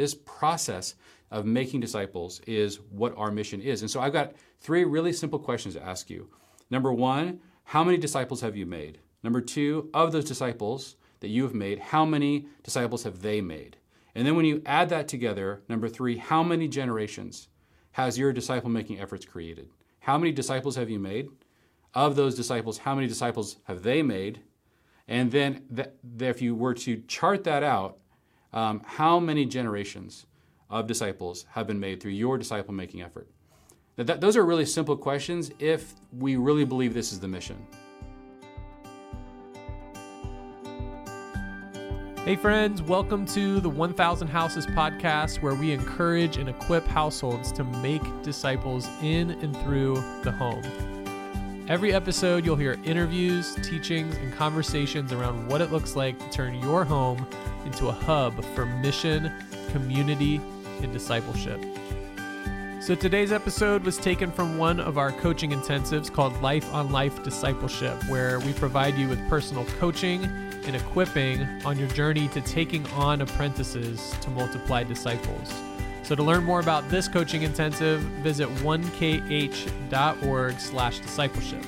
this process of making disciples is what our mission is. And so I've got three really simple questions to ask you. Number one, how many disciples have you made? Number two, of those disciples that you have made, how many disciples have they made? And then when you add that together, number three, how many generations has your disciple making efforts created? How many disciples have you made? Of those disciples, how many disciples have they made? And then, th- if you were to chart that out, um, how many generations of disciples have been made through your disciple making effort? That, those are really simple questions if we really believe this is the mission. Hey, friends, welcome to the 1000 Houses podcast, where we encourage and equip households to make disciples in and through the home. Every episode, you'll hear interviews, teachings, and conversations around what it looks like to turn your home into a hub for mission, community, and discipleship. So today's episode was taken from one of our coaching intensives called Life on Life Discipleship, where we provide you with personal coaching and equipping on your journey to taking on apprentices to multiply disciples. So to learn more about this coaching intensive, visit 1kh.org slash discipleship.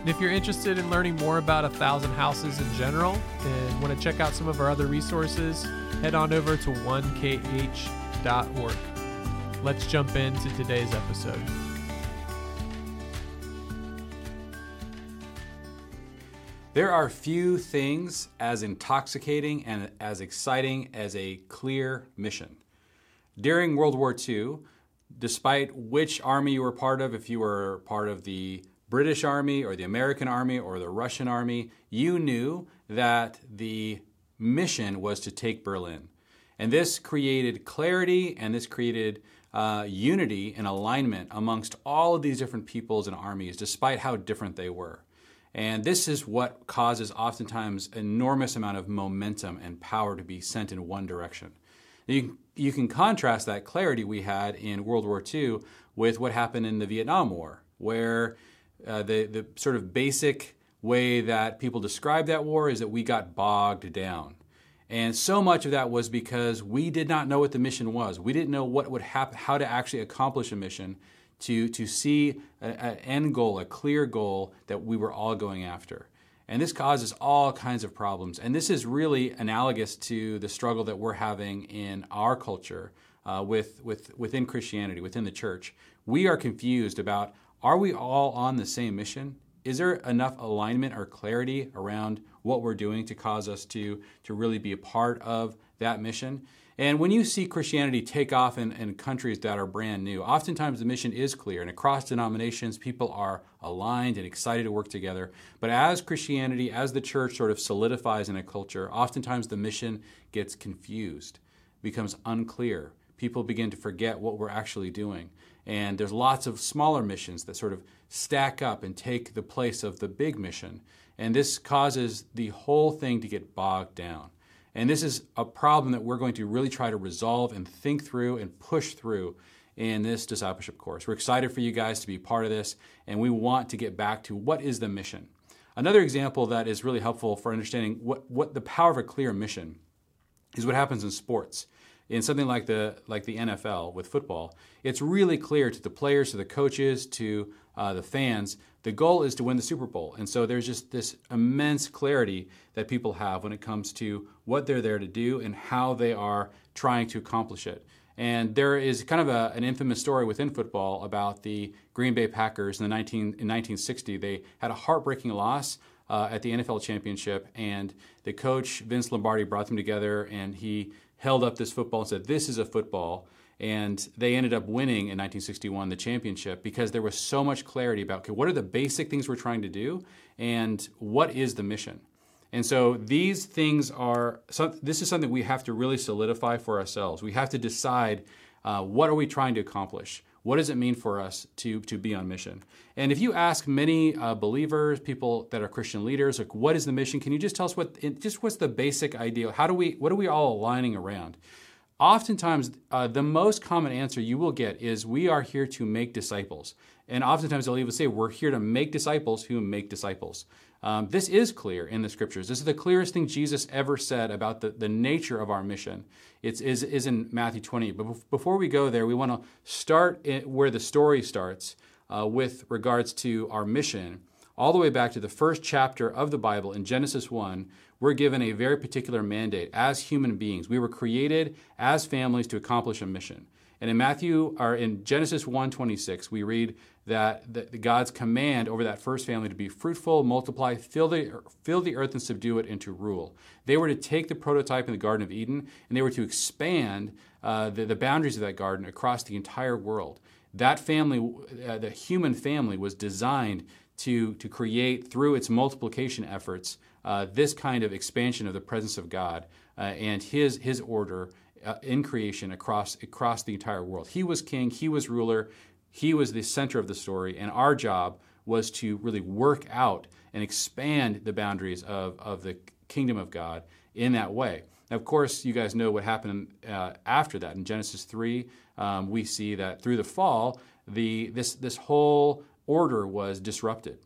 And if you're interested in learning more about A Thousand Houses in general and want to check out some of our other resources, head on over to 1kh.org. Let's jump into today's episode. There are few things as intoxicating and as exciting as a clear mission. During World War II, despite which army you were part of, if you were part of the British Army or the American Army or the Russian Army, you knew that the mission was to take Berlin. And this created clarity and this created uh, unity and alignment amongst all of these different peoples and armies, despite how different they were. And this is what causes oftentimes enormous amount of momentum and power to be sent in one direction. You, you can contrast that clarity we had in World War II with what happened in the Vietnam War, where uh, the, the sort of basic way that people describe that war is that we got bogged down. And so much of that was because we did not know what the mission was. We didn't know what would happen, how to actually accomplish a mission, to, to see an end goal, a clear goal that we were all going after. And this causes all kinds of problems. And this is really analogous to the struggle that we're having in our culture uh, with, with, within Christianity, within the church. We are confused about are we all on the same mission? Is there enough alignment or clarity around what we're doing to cause us to, to really be a part of that mission? And when you see Christianity take off in, in, countries that are brand new, oftentimes the mission is clear, and across denominations, people are aligned and excited to work together. But as Christianity, as the church sort of solidifies in a culture, oftentimes the mission gets confused, becomes unclear. People begin to forget what we're actually doing. And there's lots of smaller missions that sort of stack up and take the place of the big mission. And this causes the whole thing to get bogged down. And this is a problem that we're going to really try to resolve and think through and push through in this discipleship course. We're excited for you guys to be part of this, and we want to get back to what is the mission. Another example that is really helpful for understanding what, what the power of a clear mission is what happens in sports in something like the like the NFL with football, it's really clear to the players, to the coaches, to uh, the fans. The goal is to win the Super Bowl, and so there's just this immense clarity that people have when it comes to what they're there to do and how they are trying to accomplish it. And there is kind of a, an infamous story within football about the Green Bay Packers in the 19 in 1960. They had a heartbreaking loss. Uh, at the NFL championship, and the coach Vince Lombardi brought them together, and he held up this football and said, This is a football. And they ended up winning in 1961 the championship because there was so much clarity about okay, what are the basic things we're trying to do and what is the mission. And so these things are, so this is something we have to really solidify for ourselves. We have to decide uh, what are we trying to accomplish? What does it mean for us to, to be on mission? And if you ask many uh, believers, people that are Christian leaders, like what is the mission? Can you just tell us what just what's the basic idea? How do we what are we all aligning around? Oftentimes, uh, the most common answer you will get is we are here to make disciples. And oftentimes they'll even say we're here to make disciples who make disciples. Um, this is clear in the scriptures. This is the clearest thing Jesus ever said about the, the nature of our mission. It's is, is in Matthew 20. But before we go there, we want to start where the story starts uh, with regards to our mission. All the way back to the first chapter of the Bible in Genesis 1, we're given a very particular mandate as human beings. We were created as families to accomplish a mission. And in Matthew or in Genesis 1:26, we read that God's command over that first family to be fruitful, multiply, fill the, fill the earth and subdue it, and to rule. They were to take the prototype in the Garden of Eden and they were to expand uh, the, the boundaries of that garden across the entire world. That family, uh, the human family, was designed to, to create through its multiplication efforts uh, this kind of expansion of the presence of God uh, and His, his order uh, in creation across, across the entire world. He was king, He was ruler, he was the center of the story, and our job was to really work out and expand the boundaries of, of the kingdom of God in that way. Now, of course, you guys know what happened uh, after that. In Genesis 3, um, we see that through the fall, the, this, this whole order was disrupted.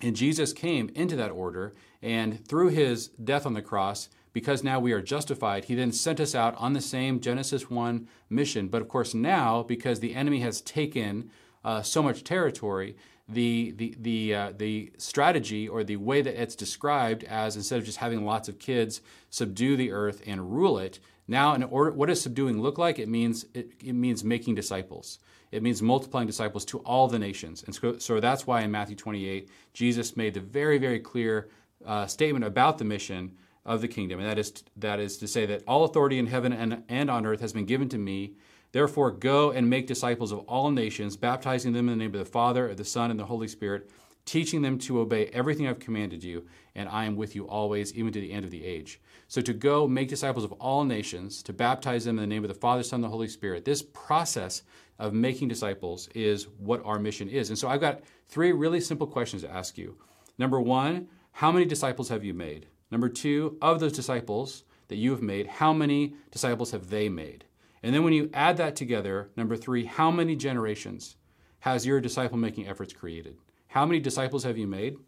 And Jesus came into that order, and through his death on the cross, because now we are justified, he then sent us out on the same Genesis 1 mission. But of course, now, because the enemy has taken uh, so much territory, the, the, the, uh, the strategy or the way that it's described as instead of just having lots of kids subdue the earth and rule it, now in order, what does subduing look like? It means, it, it means making disciples. It means multiplying disciples to all the nations. And so, so that's why in Matthew 28, Jesus made the very, very clear uh, statement about the mission of the kingdom. And that is, that is to say that all authority in heaven and, and on earth has been given to me. Therefore, go and make disciples of all nations, baptizing them in the name of the Father, of the Son, and the Holy Spirit, teaching them to obey everything I've commanded you, and I am with you always, even to the end of the age. So, to go make disciples of all nations, to baptize them in the name of the Father, Son, and the Holy Spirit, this process of making disciples is what our mission is. And so, I've got three really simple questions to ask you. Number one, how many disciples have you made? Number two, of those disciples that you have made, how many disciples have they made? And then when you add that together, number three, how many generations has your disciple making efforts created? How many disciples have you made?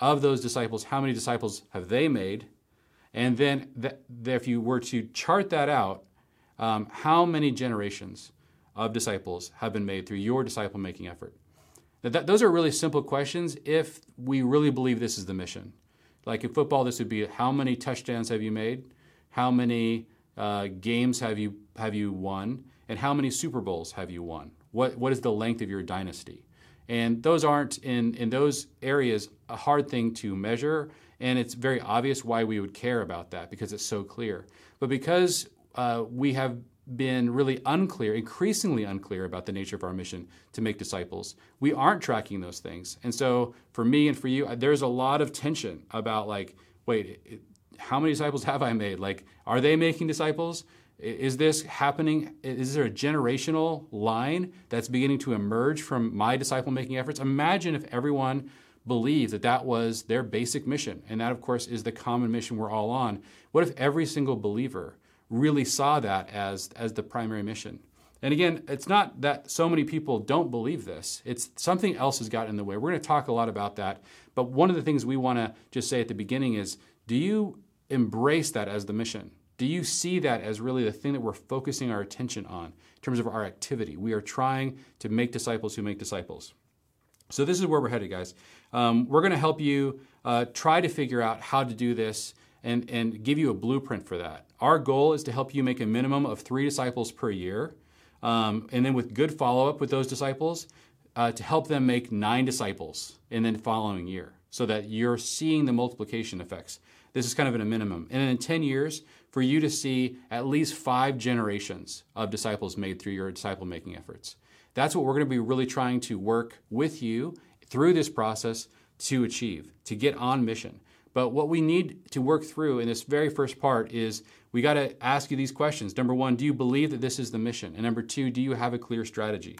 Of those disciples, how many disciples have they made? And then, if you were to chart that out, um, how many generations of disciples have been made through your disciple making effort? That, those are really simple questions if we really believe this is the mission. Like in football, this would be how many touchdowns have you made? How many uh, games have you have you won? And how many Super Bowls have you won? What what is the length of your dynasty? And those aren't in in those areas a hard thing to measure, and it's very obvious why we would care about that because it's so clear. But because uh, we have been really unclear, increasingly unclear about the nature of our mission to make disciples. We aren't tracking those things. And so for me and for you, there's a lot of tension about like, wait, how many disciples have I made? Like, are they making disciples? Is this happening? Is there a generational line that's beginning to emerge from my disciple making efforts? Imagine if everyone believed that that was their basic mission. And that, of course, is the common mission we're all on. What if every single believer really saw that as, as the primary mission. And again, it's not that so many people don't believe this. It's something else has gotten in the way. We're going to talk a lot about that. But one of the things we want to just say at the beginning is do you embrace that as the mission? Do you see that as really the thing that we're focusing our attention on in terms of our activity? We are trying to make disciples who make disciples. So, this is where we're headed, guys. Um, we're going to help you uh, try to figure out how to do this and, and give you a blueprint for that. Our goal is to help you make a minimum of three disciples per year. Um, and then with good follow up with those disciples, uh, to help them make nine disciples in the following year so that you're seeing the multiplication effects. This is kind of at a minimum. And in 10 years, for you to see at least five generations of disciples made through your disciple making efforts. That's what we're going to be really trying to work with you through this process to achieve, to get on mission. But what we need to work through in this very first part is we got to ask you these questions. Number one, do you believe that this is the mission? And number two, do you have a clear strategy?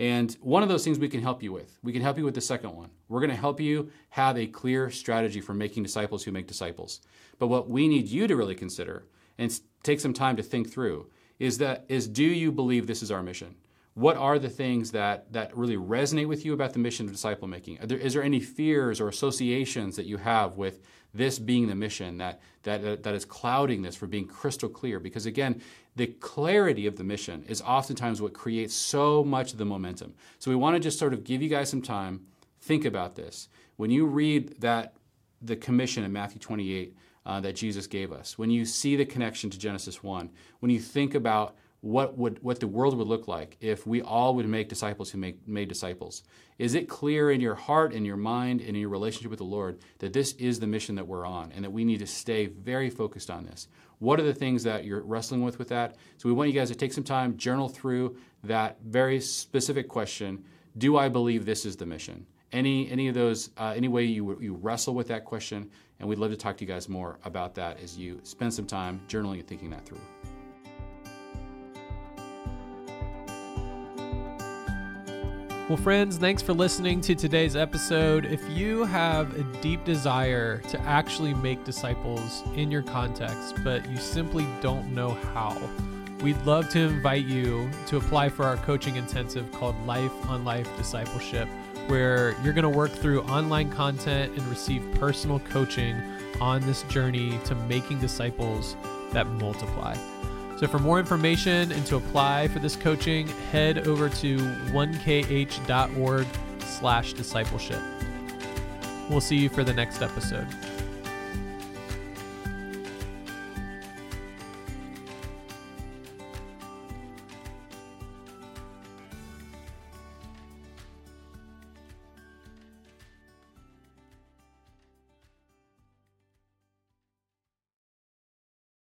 And one of those things we can help you with. We can help you with the second one. We're going to help you have a clear strategy for making disciples who make disciples. But what we need you to really consider and take some time to think through is that is do you believe this is our mission? What are the things that, that really resonate with you about the mission of disciple making? There, is there any fears or associations that you have with this being the mission that, that, that is clouding this for being crystal clear? Because again, the clarity of the mission is oftentimes what creates so much of the momentum. So we want to just sort of give you guys some time, think about this. When you read that, the commission in Matthew 28 uh, that Jesus gave us, when you see the connection to Genesis 1, when you think about what would what the world would look like if we all would make disciples who make made disciples. Is it clear in your heart, in your mind, and in your relationship with the Lord that this is the mission that we're on and that we need to stay very focused on this? What are the things that you're wrestling with with that? So we want you guys to take some time, journal through that very specific question. Do I believe this is the mission? Any any of those uh, any way you you wrestle with that question, and we'd love to talk to you guys more about that as you spend some time journaling and thinking that through. Well, friends, thanks for listening to today's episode. If you have a deep desire to actually make disciples in your context, but you simply don't know how, we'd love to invite you to apply for our coaching intensive called Life on Life Discipleship, where you're going to work through online content and receive personal coaching on this journey to making disciples that multiply. So for more information and to apply for this coaching, head over to 1kh.org slash discipleship. We'll see you for the next episode.